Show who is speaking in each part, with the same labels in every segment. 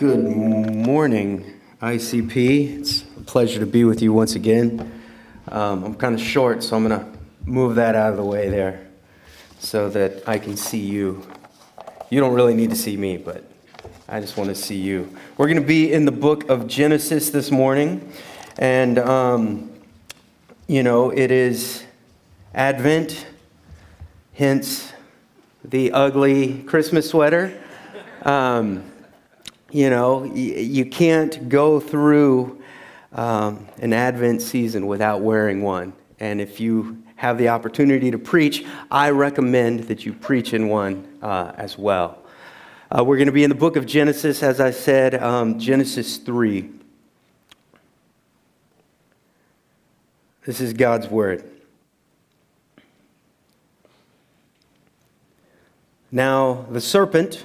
Speaker 1: Good morning, ICP. It's a pleasure to be with you once again. Um, I'm kind of short, so I'm going to move that out of the way there so that I can see you. You don't really need to see me, but I just want to see you. We're going to be in the book of Genesis this morning, and, um, you know, it is Advent, hence the ugly Christmas sweater. Um, you know, you can't go through um, an Advent season without wearing one. And if you have the opportunity to preach, I recommend that you preach in one uh, as well. Uh, we're going to be in the book of Genesis, as I said, um, Genesis 3. This is God's word. Now, the serpent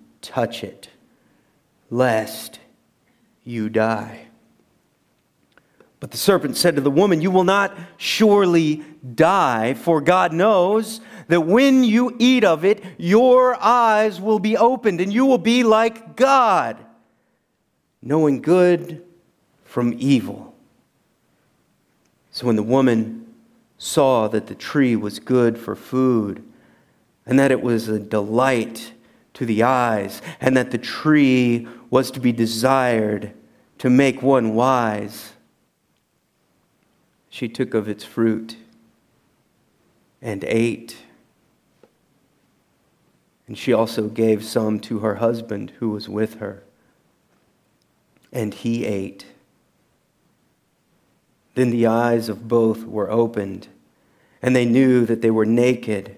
Speaker 1: touch it, lest you die. But the serpent said to the woman, You will not surely die, for God knows that when you eat of it, your eyes will be opened, and you will be like God, knowing good from evil. So when the woman saw that the tree was good for food, and that it was a delight to the eyes, and that the tree was to be desired to make one wise. She took of its fruit and ate. And she also gave some to her husband who was with her. And he ate. Then the eyes of both were opened, and they knew that they were naked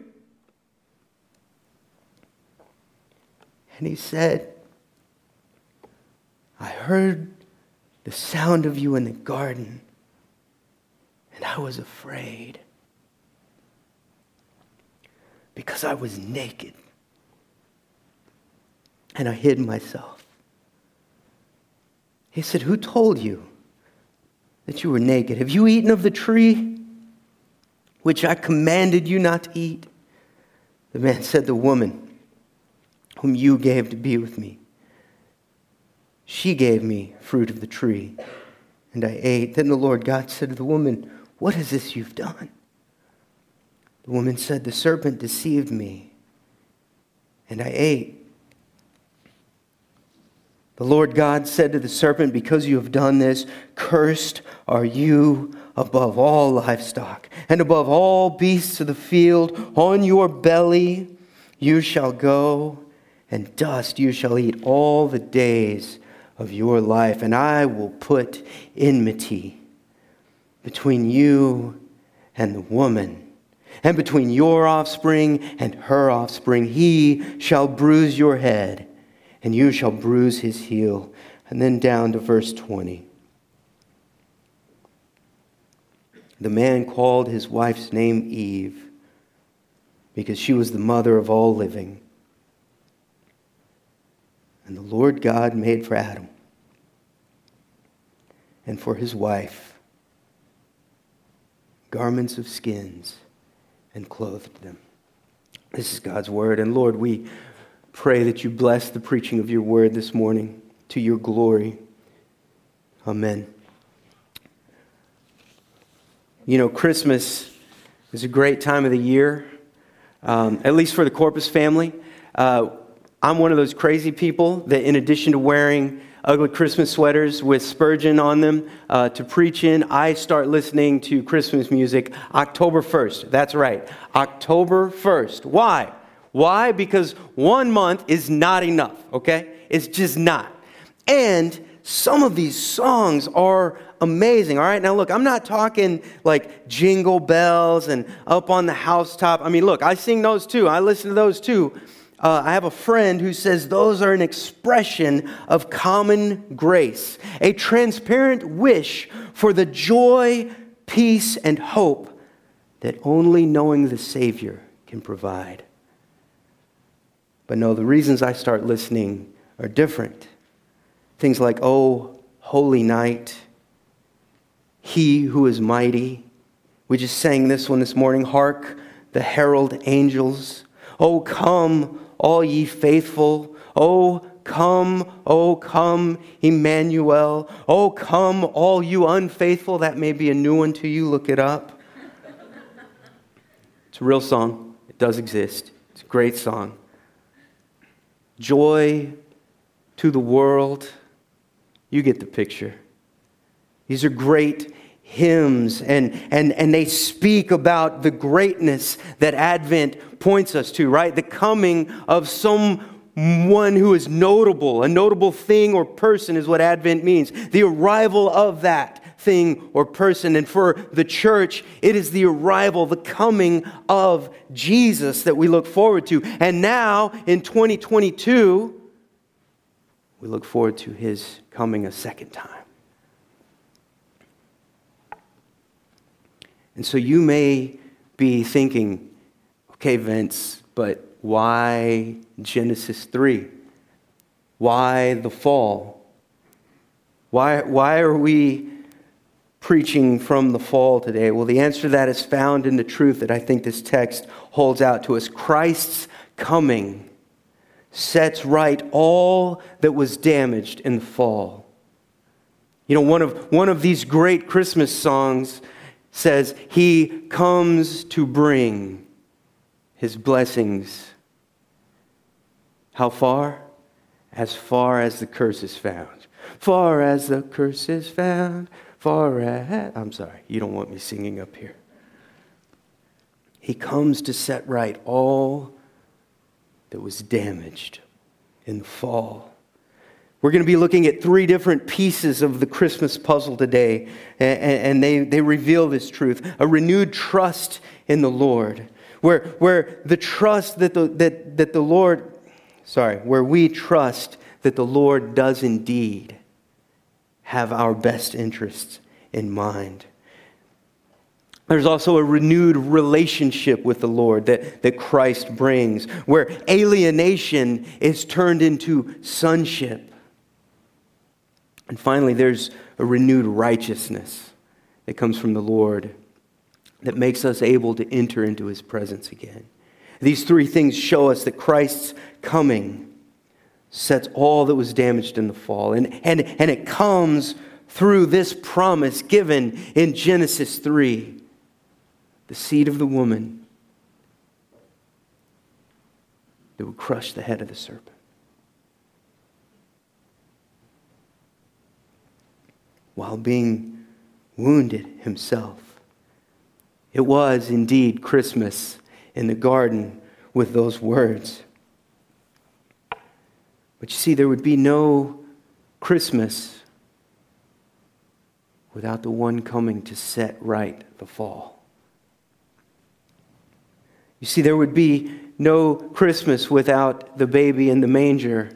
Speaker 1: And he said, I heard the sound of you in the garden, and I was afraid because I was naked and I hid myself. He said, Who told you that you were naked? Have you eaten of the tree which I commanded you not to eat? The man said, The woman whom you gave to be with me. She gave me fruit of the tree, and I ate. Then the Lord God said to the woman, What is this you've done? The woman said, The serpent deceived me, and I ate. The Lord God said to the serpent, Because you have done this, cursed are you above all livestock and above all beasts of the field. On your belly you shall go and dust you shall eat all the days of your life, and I will put enmity between you and the woman, and between your offspring and her offspring. He shall bruise your head, and you shall bruise his heel. And then down to verse 20. The man called his wife's name Eve because she was the mother of all living. And the Lord God made for Adam and for his wife garments of skins and clothed them. This is God's word. And Lord, we pray that you bless the preaching of your word this morning to your glory. Amen. You know, Christmas is a great time of the year, um, at least for the Corpus family. Uh, I'm one of those crazy people that, in addition to wearing ugly Christmas sweaters with Spurgeon on them uh, to preach in, I start listening to Christmas music October 1st. That's right, October 1st. Why? Why? Because one month is not enough, okay? It's just not. And some of these songs are amazing. All right, now look, I'm not talking like jingle bells and up on the housetop. I mean, look, I sing those too, I listen to those too. Uh, I have a friend who says those are an expression of common grace, a transparent wish for the joy, peace, and hope that only knowing the Savior can provide. But no, the reasons I start listening are different. Things like, oh, holy night, he who is mighty. We just sang this one this morning. Hark, the herald angels. Oh, come, all ye faithful. Oh, come, oh, come, Emmanuel. Oh, come, all you unfaithful. That may be a new one to you. Look it up. It's a real song, it does exist. It's a great song. Joy to the world. You get the picture. These are great hymns, and, and, and they speak about the greatness that Advent points us to, right? The coming of someone who is notable. A notable thing or person is what Advent means. The arrival of that thing or person. And for the church, it is the arrival, the coming of Jesus that we look forward to. And now in 2022, we look forward to his coming a second time. And so you may be thinking, okay, Vince, but why Genesis 3? Why the fall? Why, why are we preaching from the fall today? Well, the answer to that is found in the truth that I think this text holds out to us. Christ's coming sets right all that was damaged in the fall. You know, one of, one of these great Christmas songs says, He comes to bring His blessings. How far? As far as the curse is found. Far as the curse is found, far as. I'm sorry, you don't want me singing up here. He comes to set right all that was damaged in the fall. We're going to be looking at three different pieces of the Christmas puzzle today, and they, they reveal this truth a renewed trust in the Lord, where, where the trust that the, that, that the Lord, sorry, where we trust that the Lord does indeed have our best interests in mind. There's also a renewed relationship with the Lord that, that Christ brings, where alienation is turned into sonship. And finally, there's a renewed righteousness that comes from the Lord that makes us able to enter into his presence again. These three things show us that Christ's coming sets all that was damaged in the fall. And, and, and it comes through this promise given in Genesis 3 the seed of the woman that would crush the head of the serpent. While being wounded himself. It was indeed Christmas in the garden with those words. But you see, there would be no Christmas without the one coming to set right the fall. You see, there would be no Christmas without the baby in the manger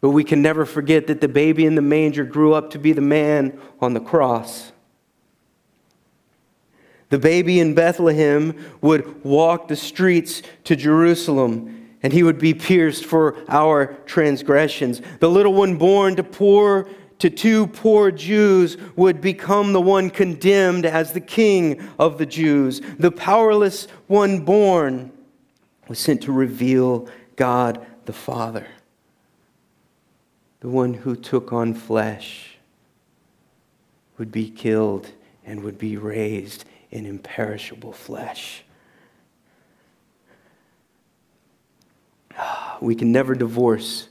Speaker 1: but we can never forget that the baby in the manger grew up to be the man on the cross. The baby in Bethlehem would walk the streets to Jerusalem and he would be pierced for our transgressions. The little one born to poor to two poor Jews would become the one condemned as the king of the Jews. The powerless one born was sent to reveal God the Father the one who took on flesh, would be killed and would be raised in imperishable flesh. Ah, we can never divorce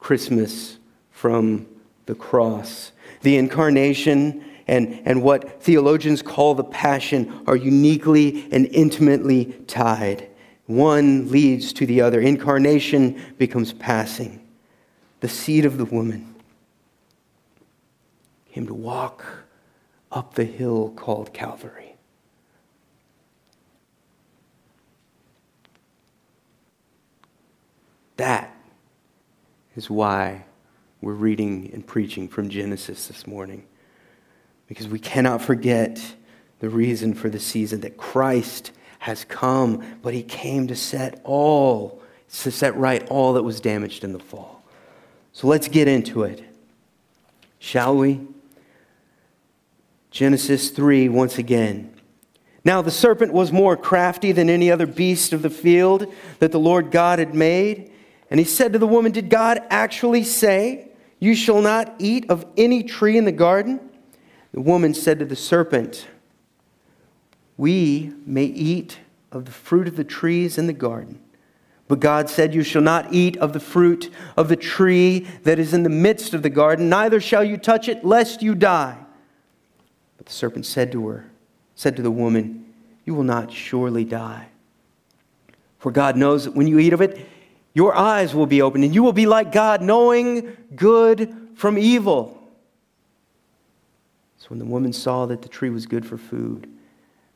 Speaker 1: Christmas from the cross. The incarnation and, and what theologians call the passion are uniquely and intimately tied. One leads to the other. Incarnation becomes passion. The seed of the woman came to walk up the hill called Calvary. That is why we're reading and preaching from Genesis this morning. Because we cannot forget the reason for the season that Christ has come, but he came to set all, to set right all that was damaged in the fall. So let's get into it. Shall we? Genesis 3, once again. Now the serpent was more crafty than any other beast of the field that the Lord God had made. And he said to the woman, Did God actually say, You shall not eat of any tree in the garden? The woman said to the serpent, We may eat of the fruit of the trees in the garden. But God said, You shall not eat of the fruit of the tree that is in the midst of the garden, neither shall you touch it, lest you die. But the serpent said to her, said to the woman, You will not surely die. For God knows that when you eat of it, your eyes will be opened, and you will be like God, knowing good from evil. So when the woman saw that the tree was good for food,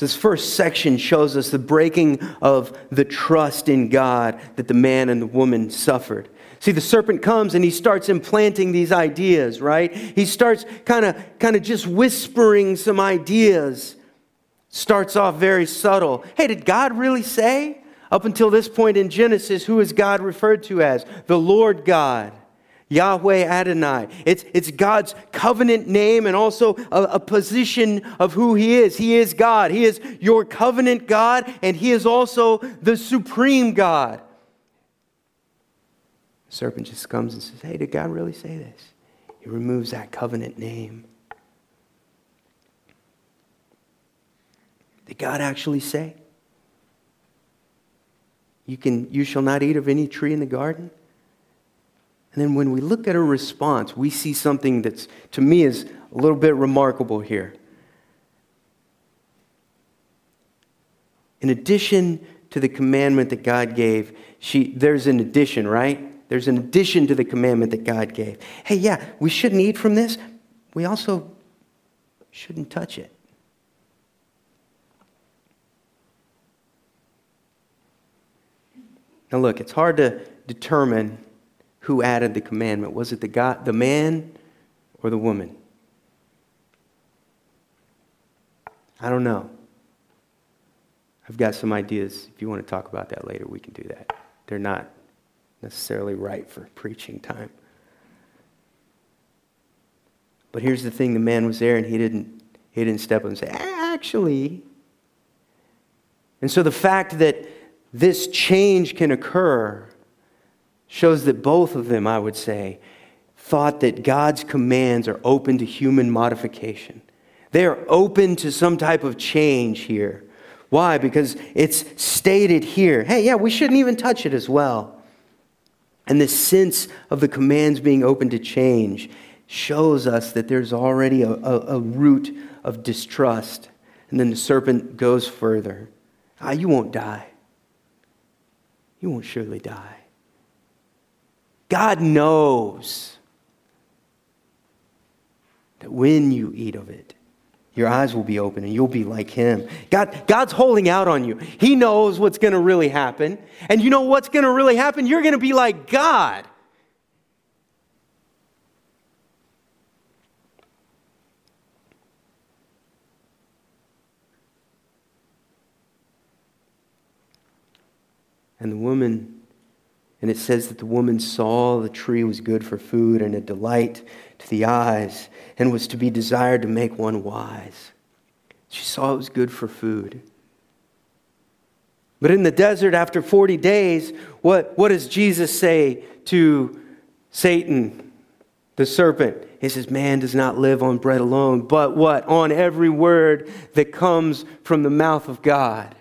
Speaker 1: This first section shows us the breaking of the trust in God that the man and the woman suffered. See, the serpent comes and he starts implanting these ideas, right? He starts kind of kind of just whispering some ideas. Starts off very subtle. Hey, did God really say? Up until this point in Genesis, who is God referred to as? The Lord God. Yahweh Adonai. It's, it's God's covenant name and also a, a, position of who He is. He is God. He is your covenant God, and He is also the supreme God. The serpent just comes and says, Hey, did God really say this? He removes that covenant name. Did God actually say? You, can, you shall not eat of any tree in the garden? And then when we look at her response, we see something that's, to me, is a little bit remarkable here. In addition to the commandment that God gave, she, there's an addition, right? There's an addition to the commandment that God gave. Hey, yeah, we shouldn't eat from this. We also shouldn't touch it. Now, look, it's hard to determine who added the commandment. Was it the, God, the man or the woman? I don't know. I've got some ideas. If you want to talk about that later, we can do that. They're not necessarily right for preaching time. But here's the thing the man was there and he didn't, he didn't step up and say, actually. And so the fact that this change can occur shows that both of them, I would say, thought that God's commands are open to human modification. They are open to some type of change here. Why? Because it's stated here hey, yeah, we shouldn't even touch it as well. And the sense of the commands being open to change shows us that there's already a, a, a root of distrust. And then the serpent goes further. Ah, you won't die. You won't surely die. God knows that when you eat of it, your eyes will be open and you'll be like him. God, God's holding out on you. He knows what's going to really happen. And you know what's going to really happen? You're going to be like God. And the woman And it says that the woman saw the tree was good for food and a delight to the eyes and was to be desired to make one wise. She saw it was good for food. But in the desert, after 40 days, what, what does Jesus say to Satan, the serpent? He says, Man does not live on bread alone, but what? On every word that comes from the mouth of God.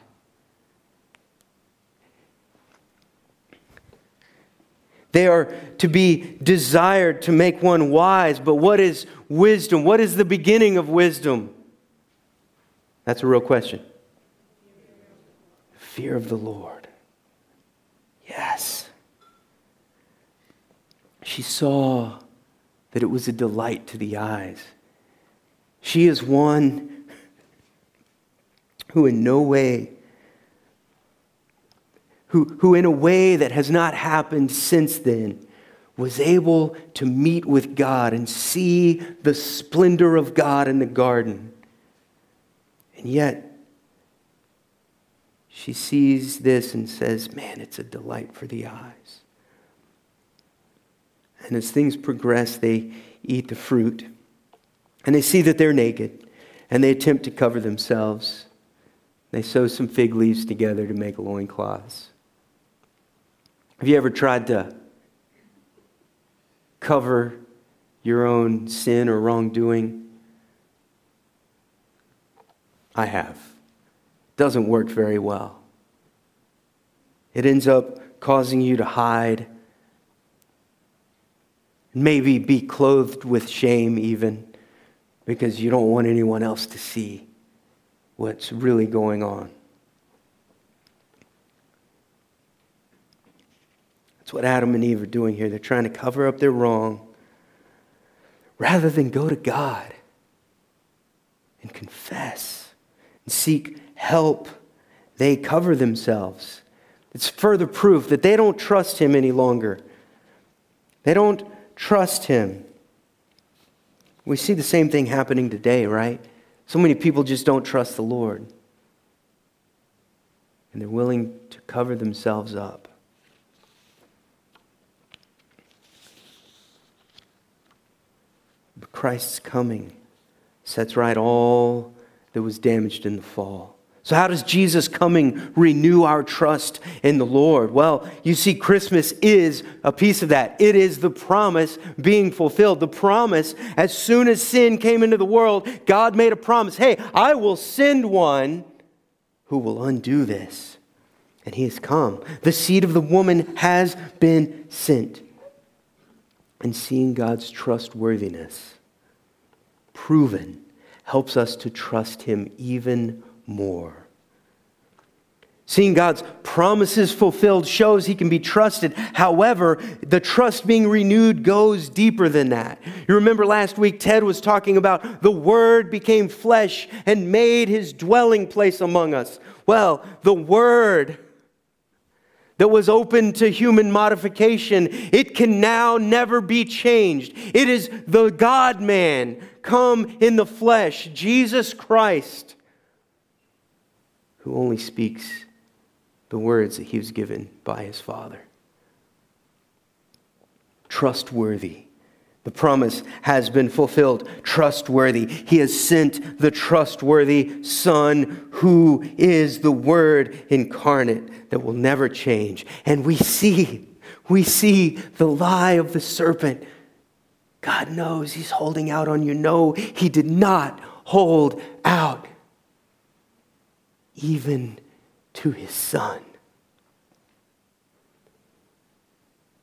Speaker 1: They are to be desired to make one wise. But what is wisdom? What is the beginning of wisdom? That's a real question. Fear of the Lord. Yes. She saw that it was a delight to the eyes. She is one who, in no way who, who in a way that has not happened since then, was able to meet with God and see the splendor of God in the garden. And yet, she sees this and says, Man, it's a delight for the eyes. And as things progress, they eat the fruit and they see that they're naked and they attempt to cover themselves. They sew some fig leaves together to make loincloths. Have you ever tried to cover your own sin or wrongdoing? I have. It doesn't work very well. It ends up causing you to hide, maybe be clothed with shame, even because you don't want anyone else to see what's really going on. That's what Adam and Eve are doing here. They're trying to cover up their wrong rather than go to God and confess and seek help. They cover themselves. It's further proof that they don't trust Him any longer. They don't trust Him. We see the same thing happening today, right? So many people just don't trust the Lord. And they're willing to cover themselves up. Christ's coming sets right all that was damaged in the fall. So, how does Jesus coming renew our trust in the Lord? Well, you see, Christmas is a piece of that. It is the promise being fulfilled. The promise, as soon as sin came into the world, God made a promise hey, I will send one who will undo this. And he has come. The seed of the woman has been sent. And seeing God's trustworthiness proven helps us to trust Him even more. Seeing God's promises fulfilled shows he can be trusted. However, the trust being renewed goes deeper than that. You remember last week, Ted was talking about the Word became flesh and made his dwelling place among us. Well, the Word that was open to human modification, it can now never be changed. It is the God man come in the flesh, Jesus Christ, who only speaks the words that he was given by his Father. Trustworthy. The promise has been fulfilled. Trustworthy. He has sent the trustworthy Son who is the Word incarnate that will never change. And we see, we see the lie of the serpent God knows He's holding out on you. No, He did not hold out even to His Son.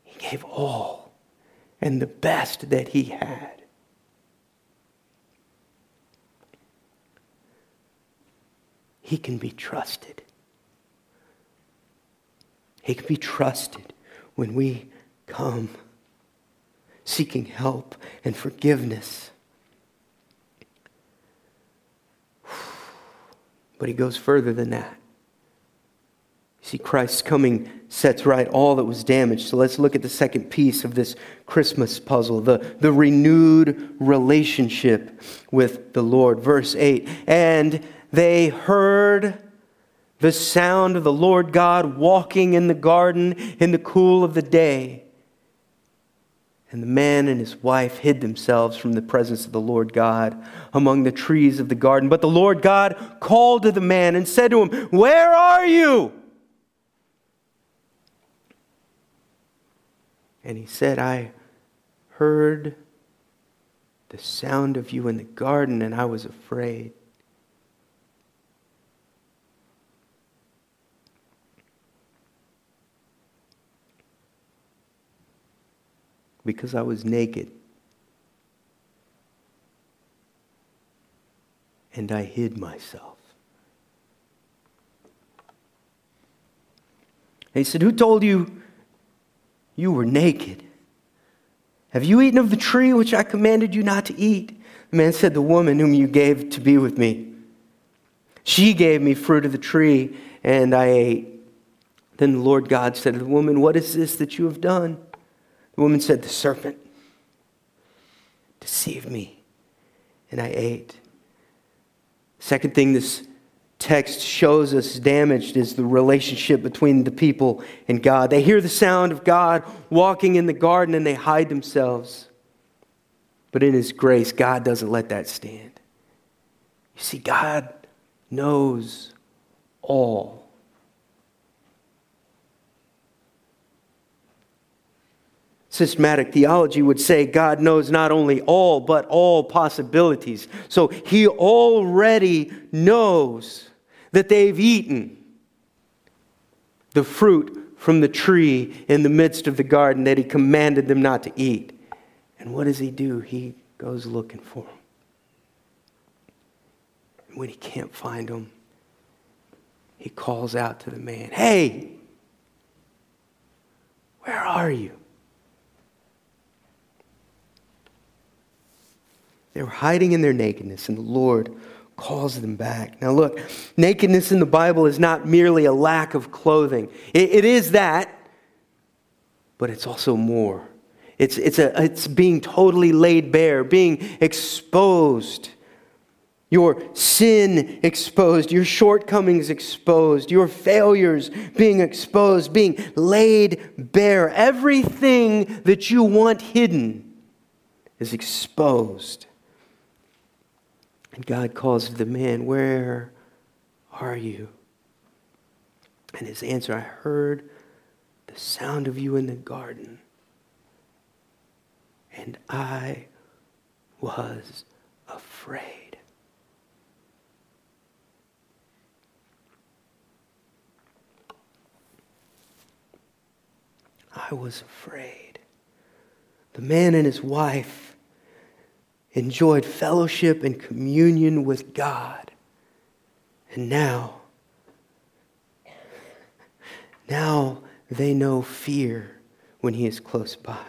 Speaker 1: He gave all and the best that He had. He can be trusted. He can be trusted when we come seeking help and forgiveness. But he goes further than that. See, Christ's coming sets right all that was damaged. So let's look at the second piece of this Christmas puzzle the, the renewed relationship with the Lord. Verse 8 And they heard the sound of the Lord God walking in the garden in the cool of the day. And the man and his wife hid themselves from the presence of the Lord God among the trees of the garden. But the Lord God called to the man and said to him, Where are you? And he said, I heard the sound of you in the garden, and I was afraid. because I was naked. And I hid myself. And he said, Who told you you were naked? Have you eaten of the tree which I commanded you not to eat? The man said, The woman whom you gave to be with me. She gave me fruit of the tree, and I ate. Then the Lord God said to the woman, What is this that you have done? The woman said, The serpent deceived me, and I ate. Second thing this text shows us damaged is the relationship between the people and God. They hear the sound of God walking in the garden and they hide themselves. But in His grace, God doesn't let that stand. You see, God knows all. Systematic theology would say God knows not only all, but all possibilities. So he already knows that they've eaten the fruit from the tree in the midst of the garden that he commanded them not to eat. And what does he do? He goes looking for them. When he can't find them, he calls out to the man, Hey, where are you? They were hiding in their nakedness, and the Lord calls them back. Now, look, nakedness in the Bible is not merely a lack of clothing, it, it is that, but it's also more. It's, it's, a, it's being totally laid bare, being exposed. Your sin exposed, your shortcomings exposed, your failures being exposed, being laid bare. Everything that you want hidden is exposed. And God calls the man, Where are you? And his answer, I heard the sound of you in the garden, and I was afraid. I was afraid. The man and his wife enjoyed fellowship and communion with God. And now, now they know fear when he is close by.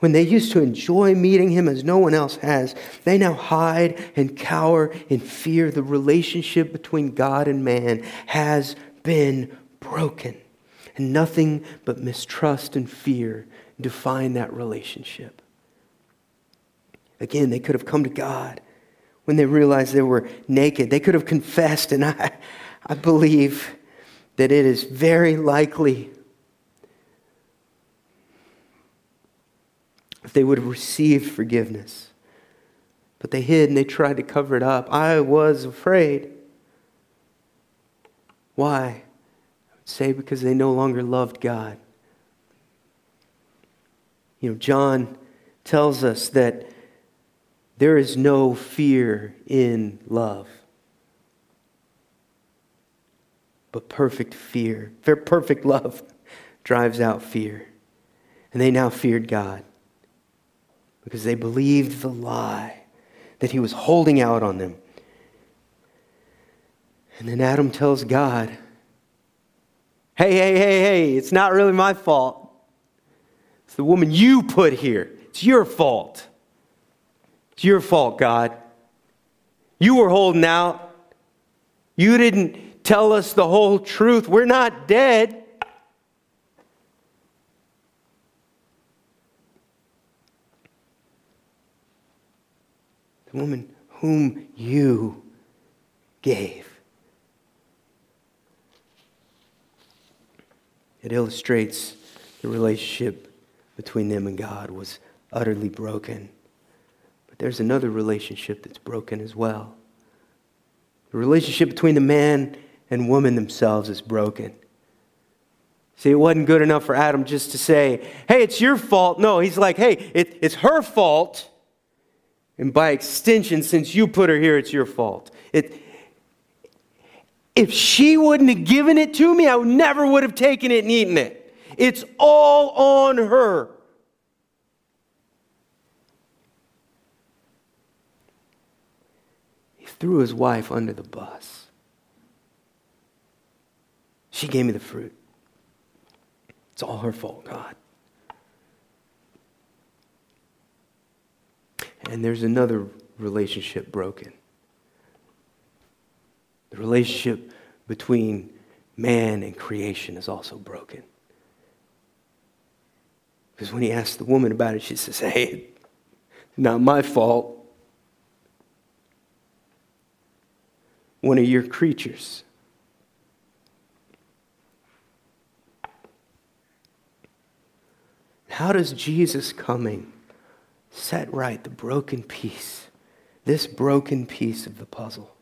Speaker 1: When they used to enjoy meeting him as no one else has, they now hide and cower in fear. The relationship between God and man has been broken. And nothing but mistrust and fear define that relationship. Again, they could have come to God when they realized they were naked. They could have confessed, and I, I believe that it is very likely if they would have received forgiveness. But they hid and they tried to cover it up. I was afraid. Why? I would say because they no longer loved God. You know, John tells us that there is no fear in love. But perfect fear, perfect love drives out fear. And they now feared God because they believed the lie that he was holding out on them. And then Adam tells God, Hey, hey, hey, hey, it's not really my fault. It's the woman you put here. It's your fault. It's your fault, God. You were holding out. You didn't tell us the whole truth. We're not dead. The woman whom you gave. It illustrates the relationship between them and God was utterly broken. There's another relationship that's broken as well. The relationship between the man and woman themselves is broken. See, it wasn't good enough for Adam just to say, hey, it's your fault. No, he's like, hey, it, it's her fault. And by extension, since you put her here, it's your fault. It, if she wouldn't have given it to me, I never would have taken it and eaten it. It's all on her. He threw his wife under the bus. She gave me the fruit. It's all her fault, God. And there's another relationship broken the relationship between man and creation is also broken. Because when he asks the woman about it, she says, Hey, not my fault. One of your creatures. How does Jesus coming set right the broken piece, this broken piece of the puzzle?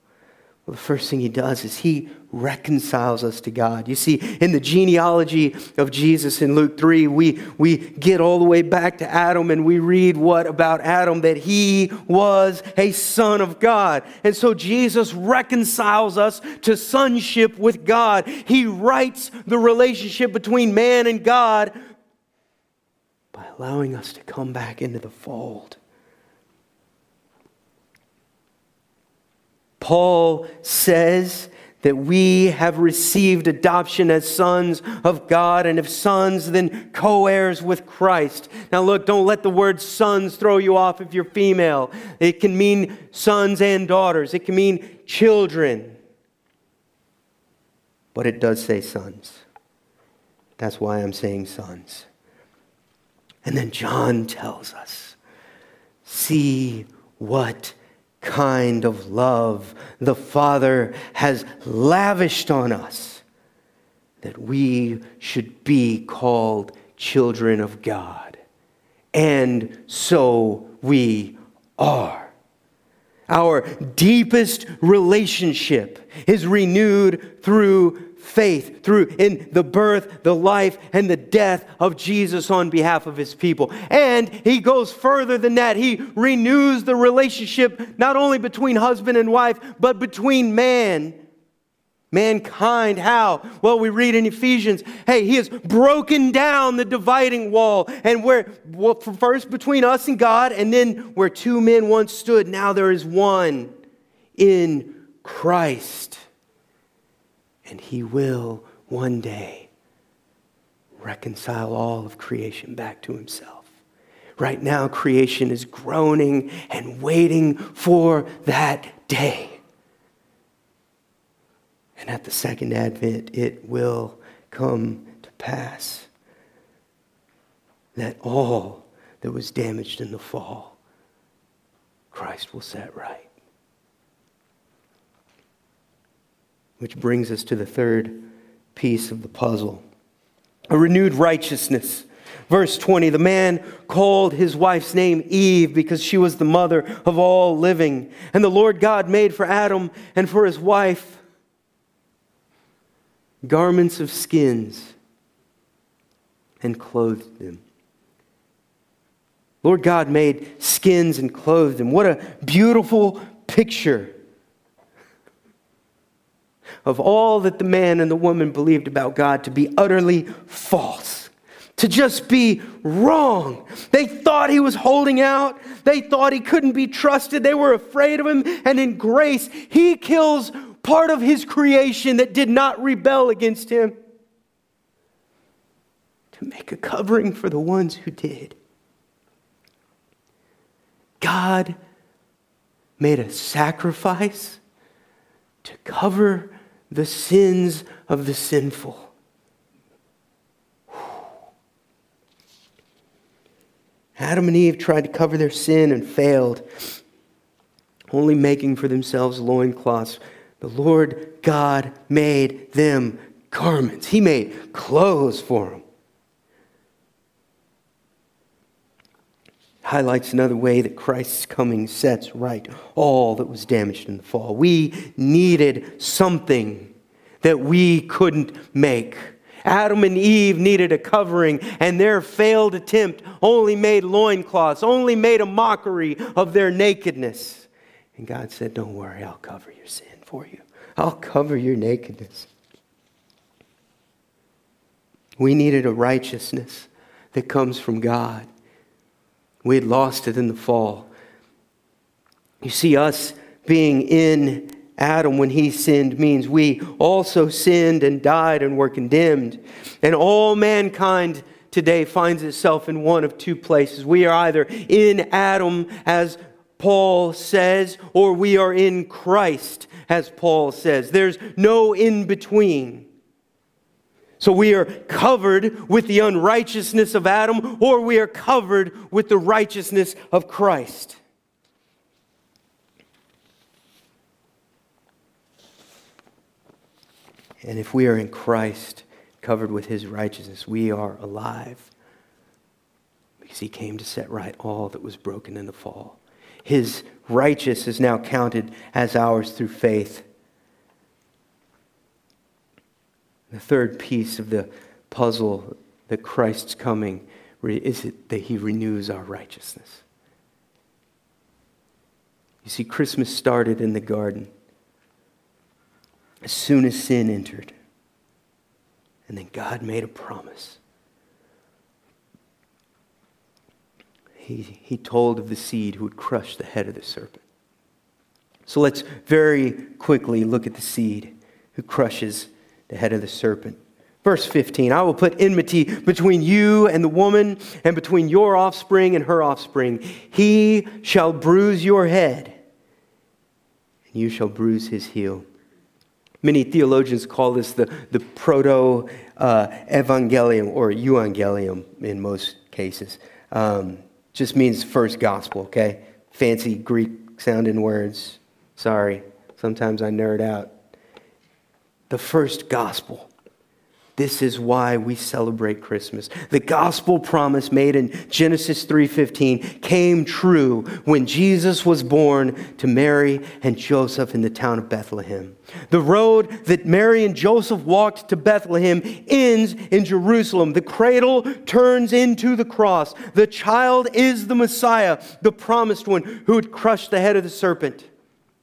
Speaker 1: Well, the first thing he does is he reconciles us to God. You see, in the genealogy of Jesus in Luke 3, we, we get all the way back to Adam and we read what about Adam? That he was a son of God. And so Jesus reconciles us to sonship with God. He rights the relationship between man and God by allowing us to come back into the fold. Paul says that we have received adoption as sons of God, and if sons, then co heirs with Christ. Now, look, don't let the word sons throw you off if you're female. It can mean sons and daughters, it can mean children. But it does say sons. That's why I'm saying sons. And then John tells us see what kind of love the Father has lavished on us that we should be called children of God. And so we are. Our deepest relationship is renewed through faith through in the birth, the life, and the death of Jesus on behalf of his people. And he goes further than that. He renews the relationship not only between husband and wife, but between man mankind. How? Well, we read in Ephesians, hey, he has broken down the dividing wall. And where, well, first between us and God, and then where two men once stood, now there is one in Christ. And he will one day reconcile all of creation back to himself. Right now, creation is groaning and waiting for that day. And at the second advent, it will come to pass that all that was damaged in the fall, Christ will set right. Which brings us to the third piece of the puzzle a renewed righteousness. Verse 20 The man called his wife's name Eve because she was the mother of all living. And the Lord God made for Adam and for his wife garments of skins and clothed them. Lord God made skins and clothed them. What a beautiful picture of all that the man and the woman believed about God to be utterly false, to just be wrong. They thought he was holding out, they thought he couldn't be trusted, they were afraid of him, and in grace, he kills part of his creation that did not rebel against him to make a covering for the ones who did. God made a sacrifice to cover the sins of the sinful. Adam and Eve tried to cover their sin and failed, only making for themselves loincloths. The Lord God made them garments, He made clothes for them. Highlights another way that Christ's coming sets right all that was damaged in the fall. We needed something that we couldn't make. Adam and Eve needed a covering, and their failed attempt only made loincloths, only made a mockery of their nakedness. And God said, Don't worry, I'll cover your sin for you, I'll cover your nakedness. We needed a righteousness that comes from God. We had lost it in the fall. You see, us being in Adam when he sinned means we also sinned and died and were condemned. And all mankind today finds itself in one of two places. We are either in Adam, as Paul says, or we are in Christ, as Paul says. There's no in between. So we are covered with the unrighteousness of Adam, or we are covered with the righteousness of Christ. And if we are in Christ, covered with his righteousness, we are alive because he came to set right all that was broken in the fall. His righteousness is now counted as ours through faith. The third piece of the puzzle that Christ's coming is it that he renews our righteousness. You see, Christmas started in the garden as soon as sin entered. And then God made a promise. He, he told of the seed who would crush the head of the serpent. So let's very quickly look at the seed who crushes the head of the serpent. Verse 15 I will put enmity between you and the woman, and between your offspring and her offspring. He shall bruise your head, and you shall bruise his heel. Many theologians call this the, the proto uh, evangelium or euangelium in most cases. Um, just means first gospel, okay? Fancy Greek sounding words. Sorry, sometimes I nerd out the first gospel. This is why we celebrate Christmas. The gospel promise made in Genesis 3:15 came true when Jesus was born to Mary and Joseph in the town of Bethlehem. The road that Mary and Joseph walked to Bethlehem ends in Jerusalem. The cradle turns into the cross. The child is the Messiah, the promised one who would crush the head of the serpent.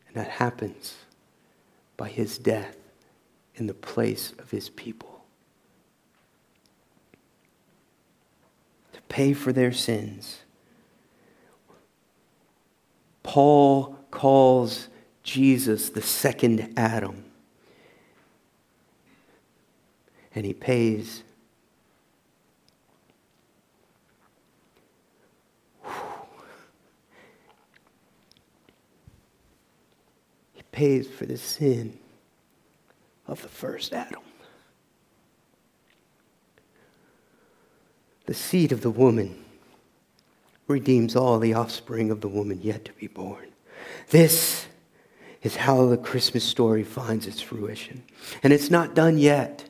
Speaker 1: And that happens by his death in the place of his people. To pay for their sins. Paul calls Jesus the second Adam. And he pays. He pays for the sin of the first Adam. The seed of the woman redeems all the offspring of the woman yet to be born. This is how the Christmas story finds its fruition. And it's not done yet.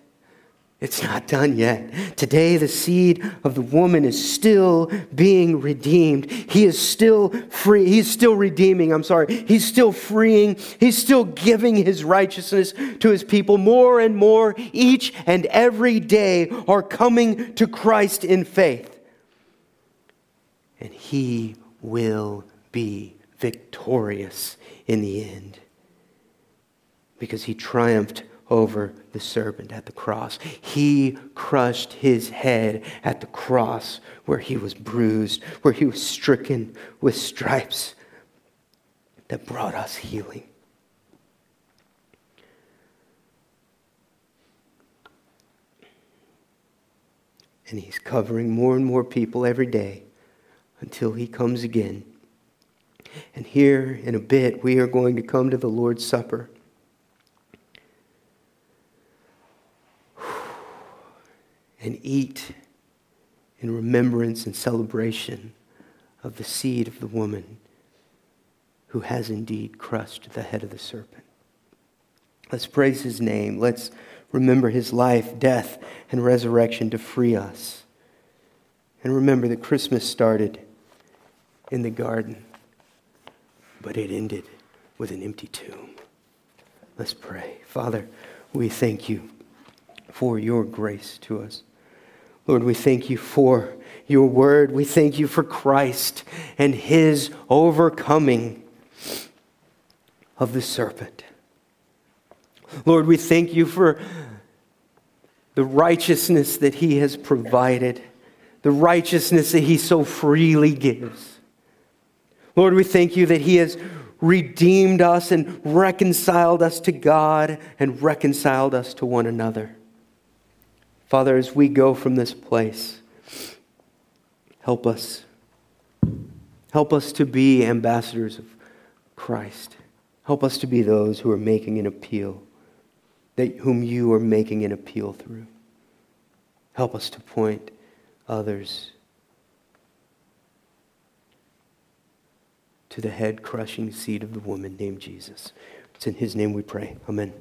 Speaker 1: It's not done yet. Today, the seed of the woman is still being redeemed. He is still free. He's still redeeming. I'm sorry. He's still freeing. He's still giving his righteousness to his people. More and more, each and every day, are coming to Christ in faith. And he will be victorious in the end because he triumphed over the serpent at the cross. He crushed his head at the cross where he was bruised, where he was stricken with stripes that brought us healing. And he's covering more and more people every day until he comes again. And here in a bit, we are going to come to the Lord's Supper. And eat in remembrance and celebration of the seed of the woman who has indeed crushed the head of the serpent. Let's praise his name. Let's remember his life, death, and resurrection to free us. And remember that Christmas started in the garden, but it ended with an empty tomb. Let's pray. Father, we thank you for your grace to us. Lord, we thank you for your word. We thank you for Christ and his overcoming of the serpent. Lord, we thank you for the righteousness that he has provided, the righteousness that he so freely gives. Lord, we thank you that he has redeemed us and reconciled us to God and reconciled us to one another. Father, as we go from this place, help us. Help us to be ambassadors of Christ. Help us to be those who are making an appeal, that whom you are making an appeal through. Help us to point others to the head crushing seed of the woman named Jesus. It's in his name we pray. Amen.